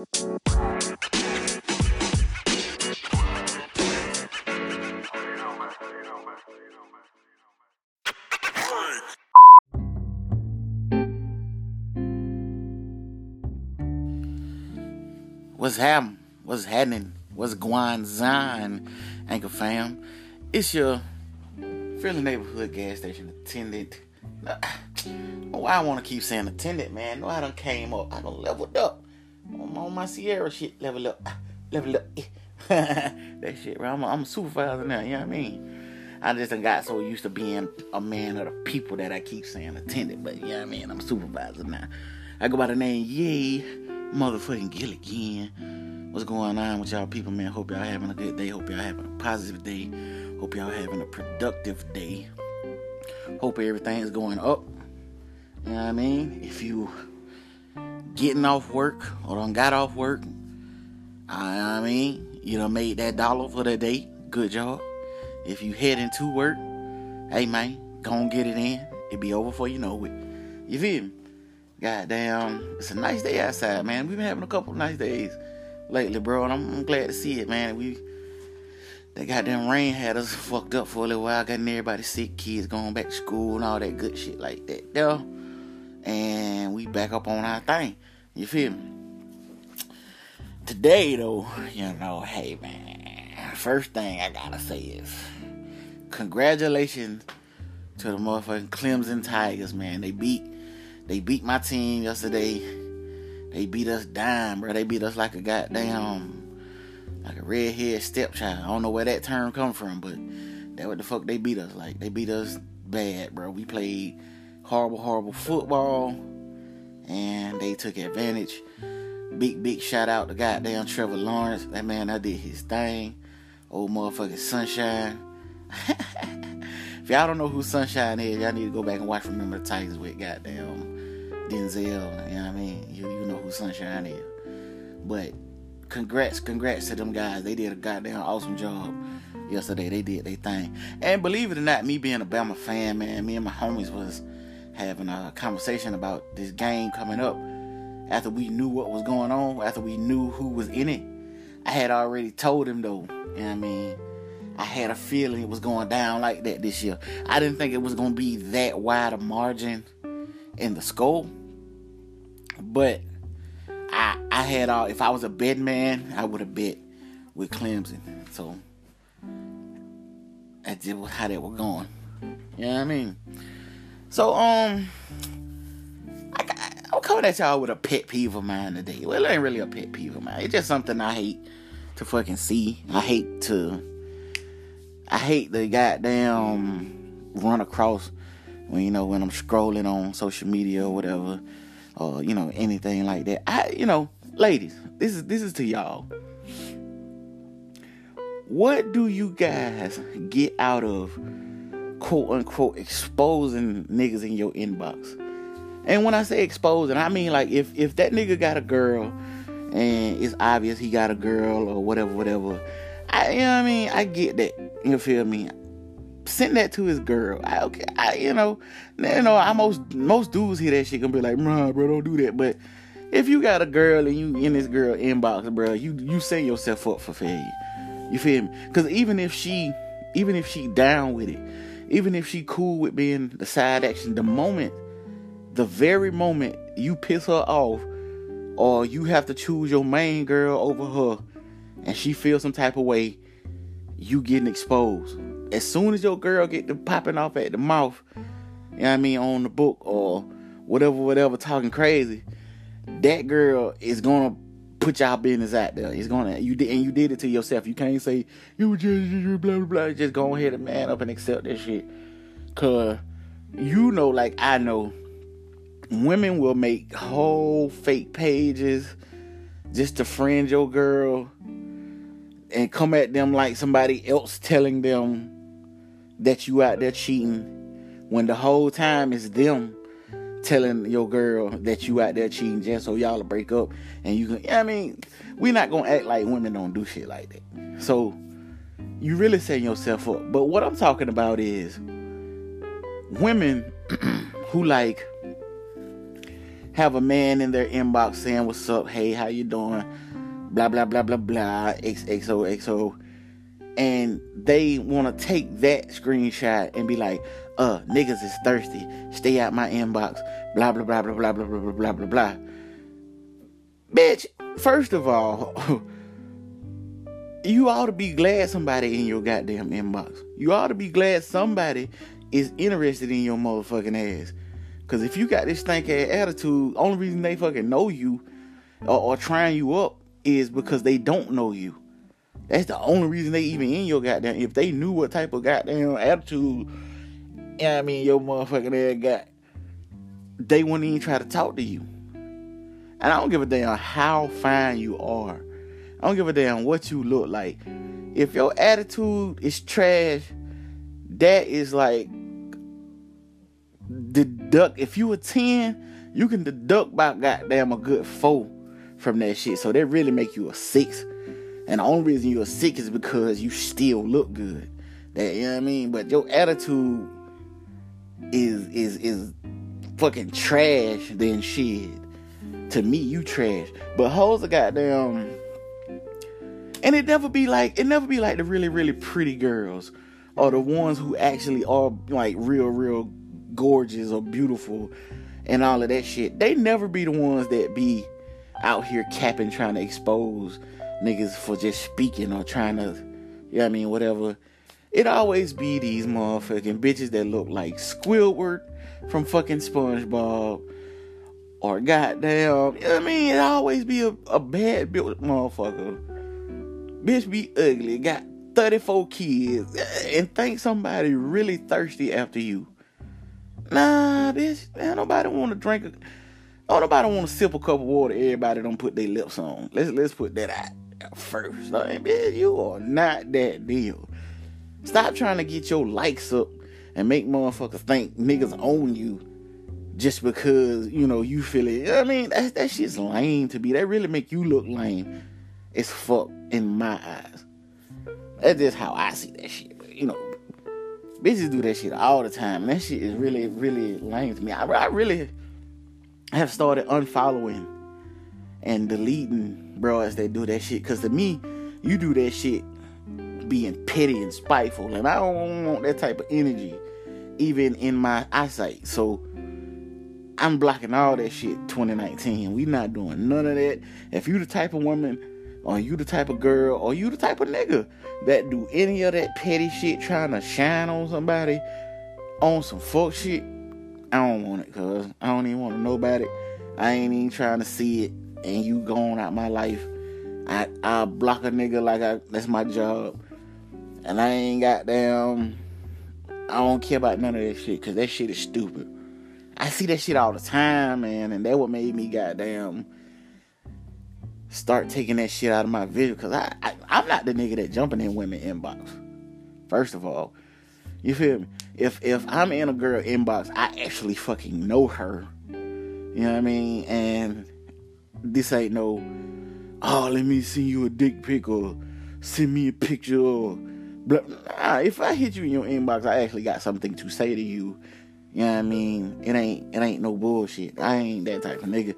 What's happening? What's happening? What's going on, Anchor fam? It's your friendly neighborhood gas station attendant. Oh, I want to keep saying attendant, man. No, I done came up. I done leveled up. On my Ciara shit, level up. Level up. that shit, bro. I'm a, I'm a supervisor now, you know what I mean? I just got so used to being a man of the people that I keep saying attendant, but you know what I mean? I'm a supervisor now. I go by the name Yay motherfucking Gilligan. What's going on with y'all people, man? Hope y'all having a good day. Hope y'all having a positive day. Hope y'all having a productive day. Hope everything's going up. You know what I mean? If you getting off work or done got off work, I, I mean, you done made that dollar for the day. Good job. If you heading to work, hey man, go and get it in. It be over before you know it. You feel me? Goddamn, it's a nice day outside, man. We've been having a couple nice days lately, bro, and I'm, I'm glad to see it, man. We that goddamn rain had us fucked up for a little while, getting everybody sick, kids going back to school and all that good shit like that. There, and we back up on our thing. You feel me? Today, though, you know, hey man, first thing I gotta say is congratulations to the motherfucking Clemson Tigers, man. They beat they beat my team yesterday. They beat us down, bro. They beat us like a goddamn, like a redhead stepchild. I don't know where that term come from, but that what the fuck they beat us like. They beat us bad, bro. We played horrible, horrible football, and they took advantage. Big, big shout out to goddamn Trevor Lawrence. That man, I did his thing. Old motherfucking Sunshine. if y'all don't know who Sunshine is, y'all need to go back and watch Remember the Titans with goddamn Denzel. You know what I mean? You you know who Sunshine is. But congrats, congrats to them guys. They did a goddamn awesome job yesterday. They did their thing. And believe it or not, me being a Bama fan, man, me and my homies was having a conversation about this game coming up. After we knew what was going on, after we knew who was in it, I had already told him though. You know what I mean? I had a feeling it was going down like that this year. I didn't think it was going to be that wide a margin in the score. But I I had all if I was a bet man, I would have bet with Clemson. So that's just how that was going. You know what I mean? So um I I'm coming at y'all with a pet peeve of mine today. Well, it ain't really a pet peeve of mine. It's just something I hate to fucking see. I hate to I hate the goddamn run across when you know when I'm scrolling on social media or whatever or you know anything like that. I you know, ladies, this is this is to y'all. What do you guys get out of quote unquote exposing niggas in your inbox? And when I say exposing, I mean like if if that nigga got a girl and it's obvious he got a girl or whatever, whatever. I you know what I mean? I get that. You feel me? send that to his girl. I, okay, I, you know, you know, I most most dudes hear that shit gonna be like, nah, bro, don't do that. But if you got a girl and you in this girl inbox, bro, you you set yourself up for failure. You feel me? Because even if she, even if she down with it, even if she cool with being the side action, the moment, the very moment you piss her off, or you have to choose your main girl over her, and she feels some type of way, you getting exposed. As soon as your girl get to popping off at the mouth, you know what I mean, on the book or whatever, whatever, talking crazy, that girl is gonna put y'all business out there. It's gonna you did and you did it to yourself. You can't say you just blah blah blah. Just go ahead and man up and accept that shit. Cause you know, like I know, women will make whole fake pages just to friend your girl and come at them like somebody else telling them that you out there cheating when the whole time it's them telling your girl that you out there cheating just so y'all break up and you can I mean, we're not gonna act like women don't do shit like that. So you really setting yourself up. But what I'm talking about is women who like have a man in their inbox saying, What's up? Hey, how you doing? Blah blah blah blah blah. XOXO. And they want to take that screenshot and be like, uh, niggas is thirsty. Stay out my inbox. Blah blah blah blah blah blah blah blah blah blah. Bitch, first of all, you ought to be glad somebody in your goddamn inbox. You ought to be glad somebody is interested in your motherfucking ass. Cause if you got this stank ass attitude, only reason they fucking know you or, or trying you up is because they don't know you. That's the only reason they even in your goddamn. If they knew what type of goddamn attitude, yeah, I mean, your motherfucking ass got, they wouldn't even try to talk to you. And I don't give a damn how fine you are. I don't give a damn what you look like. If your attitude is trash, that is like deduct. If you a 10, you can deduct by goddamn a good four from that shit. So that really make you a six. And the only reason you're a six is because you still look good. That you know what I mean? But your attitude is is is fucking trash than shit. To me, you trash. But hoes are goddamn and it never be like it never be like the really, really pretty girls or the ones who actually are like real, real gorgeous or beautiful and all of that shit. They never be the ones that be out here capping trying to expose niggas for just speaking or trying to, you know what I mean, whatever. It always be these motherfucking bitches that look like Squidward from fucking SpongeBob or goddamn, you know I mean? It always be a, a bad built motherfucker. Bitch be ugly, got 34 kids, eh, and think somebody really thirsty after you. Nah, bitch, man, nobody want to drink a, oh, nobody want to sip a cup of water. Everybody don't put their lips on. Let's let's put that out first. Like, bitch, you are not that deal. Stop trying to get your likes up and make motherfuckers think niggas own you just because you know you feel it. I mean, that that shit's lame to be. That really make you look lame as fuck in my eyes. That's just how I see that shit. You know, bitches do that shit all the time. And that shit is really, really lame to me. I, I really have started unfollowing and deleting bro as they do that shit. Cause to me, you do that shit being petty and spiteful. And I don't want that type of energy even in my eyesight. So I'm blocking all that shit 2019. We not doing none of that. If you the type of woman or you the type of girl or you the type of nigga that do any of that petty shit trying to shine on somebody on some fuck shit, I don't want it, cuz. I don't even want to know about it. I ain't even trying to see it and you going out my life. I I block a nigga like I that's my job. And I ain't got damn I don't care about none of that shit because that shit is stupid. I see that shit all the time, man, and that what made me goddamn start taking that shit out of my vision because I, I I'm not the nigga that jumping in women inbox. First of all, you feel me? If if I'm in a girl inbox, I actually fucking know her. You know what I mean? And this ain't no, oh, let me see you a dick pic or send me a picture or blah. Nah, if I hit you in your inbox, I actually got something to say to you. You know what I mean? It ain't it ain't no bullshit. I ain't that type of nigga.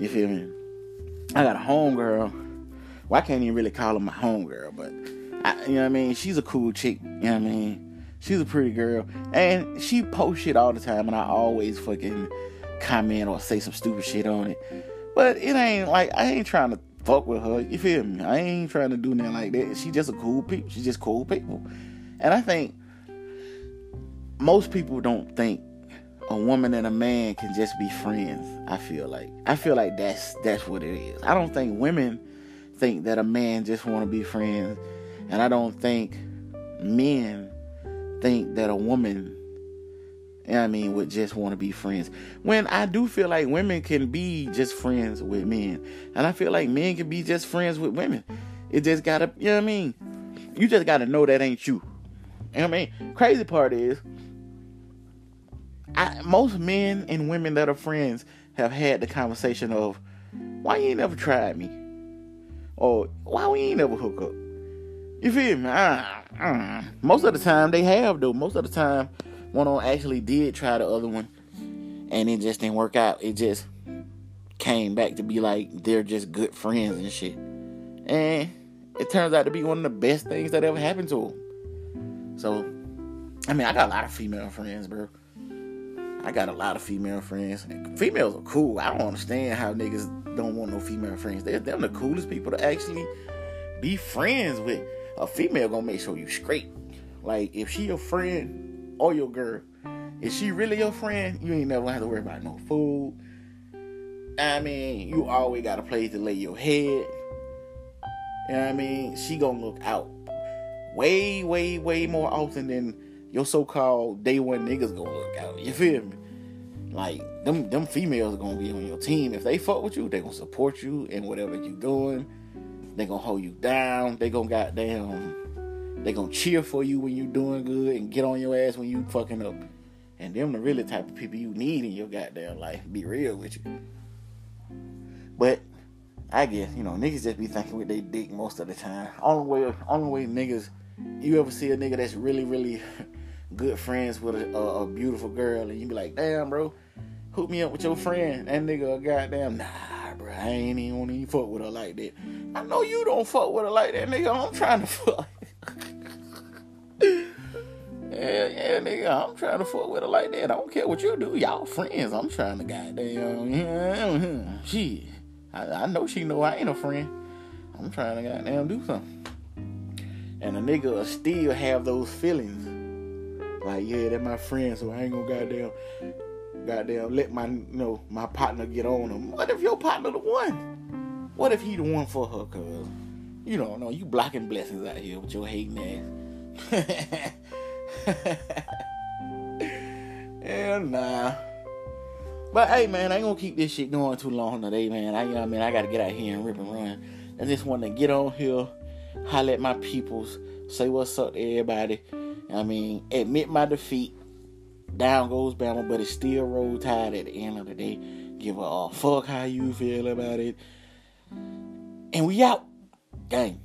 You feel me? I got a homegirl. Well, I can't even really call her my homegirl, but I, you know what I mean? She's a cool chick. You know what I mean? She's a pretty girl. And she posts shit all the time, and I always fucking comment or say some stupid shit on it. But it ain't like, I ain't trying to fuck with her. You feel me? I ain't trying to do nothing like that. She just a cool people. She just cool people. And I think most people don't think a woman and a man can just be friends. I feel like I feel like that's that's what it is. I don't think women think that a man just want to be friends, and I don't think men think that a woman, I mean, would just want to be friends. When I do feel like women can be just friends with men, and I feel like men can be just friends with women. It just gotta, you know what I mean. You just gotta know that ain't you. You know what I mean? Crazy part is I, most men and women that are friends have had the conversation of, why you ain't never tried me? Or why we ain't never hook up? You feel me? Uh, uh. Most of the time they have though. Most of the time one of them actually did try the other one and it just didn't work out. It just came back to be like they're just good friends and shit. And it turns out to be one of the best things that ever happened to them. So, I mean, I got a lot of female friends, bro. I got a lot of female friends. Females are cool. I don't understand how niggas don't want no female friends. They're them the coolest people to actually be friends with. A female gonna make sure you straight. Like if she your friend or your girl, if she really your friend, you ain't never have to worry about no food. I mean, you always got a place to lay your head. You know what I mean? She gonna look out way, way, way more often than your so-called day one niggas gonna look out. You feel me? Like them them females are gonna be on your team. If they fuck with you, they gonna support you in whatever you're doing. They gonna hold you down. They gonna goddamn they gonna cheer for you when you doing good and get on your ass when you fucking up. And them the really type of people you need in your goddamn life. Be real with you. But I guess, you know, niggas just be thinking with their dick most of the time. Only way only way niggas you ever see a nigga that's really, really good friends with a, a, a, beautiful girl, and you be like, damn, bro, hook me up with your friend. That nigga, goddamn, nah, bro, I ain't even want to fuck with her like that. I know you don't fuck with her like that, nigga. I'm trying to fuck. Yeah, yeah, nigga, I'm trying to fuck with her like that. I don't care what you do, y'all friends. I'm trying to goddamn, shit. I, I know she know I ain't a friend. I'm trying to goddamn do something. And a nigga still have those feelings like, yeah, they're my friend, so I ain't gonna goddamn, goddamn let my, you know, my partner get on him. What if your partner the one? What if he the one for her? Cause you don't know, you blocking blessings out here with your hating ass. Hell nah. But hey, man, I ain't gonna keep this shit going too long today, man. I, you know what I mean, I gotta get out here and rip and run. I just want to get on here, holler at my peoples, say what's up to everybody. I mean, admit my defeat. Down goes Bama, but it's still roll tide at the end of the day. Give a fuck how you feel about it. And we out. Gang.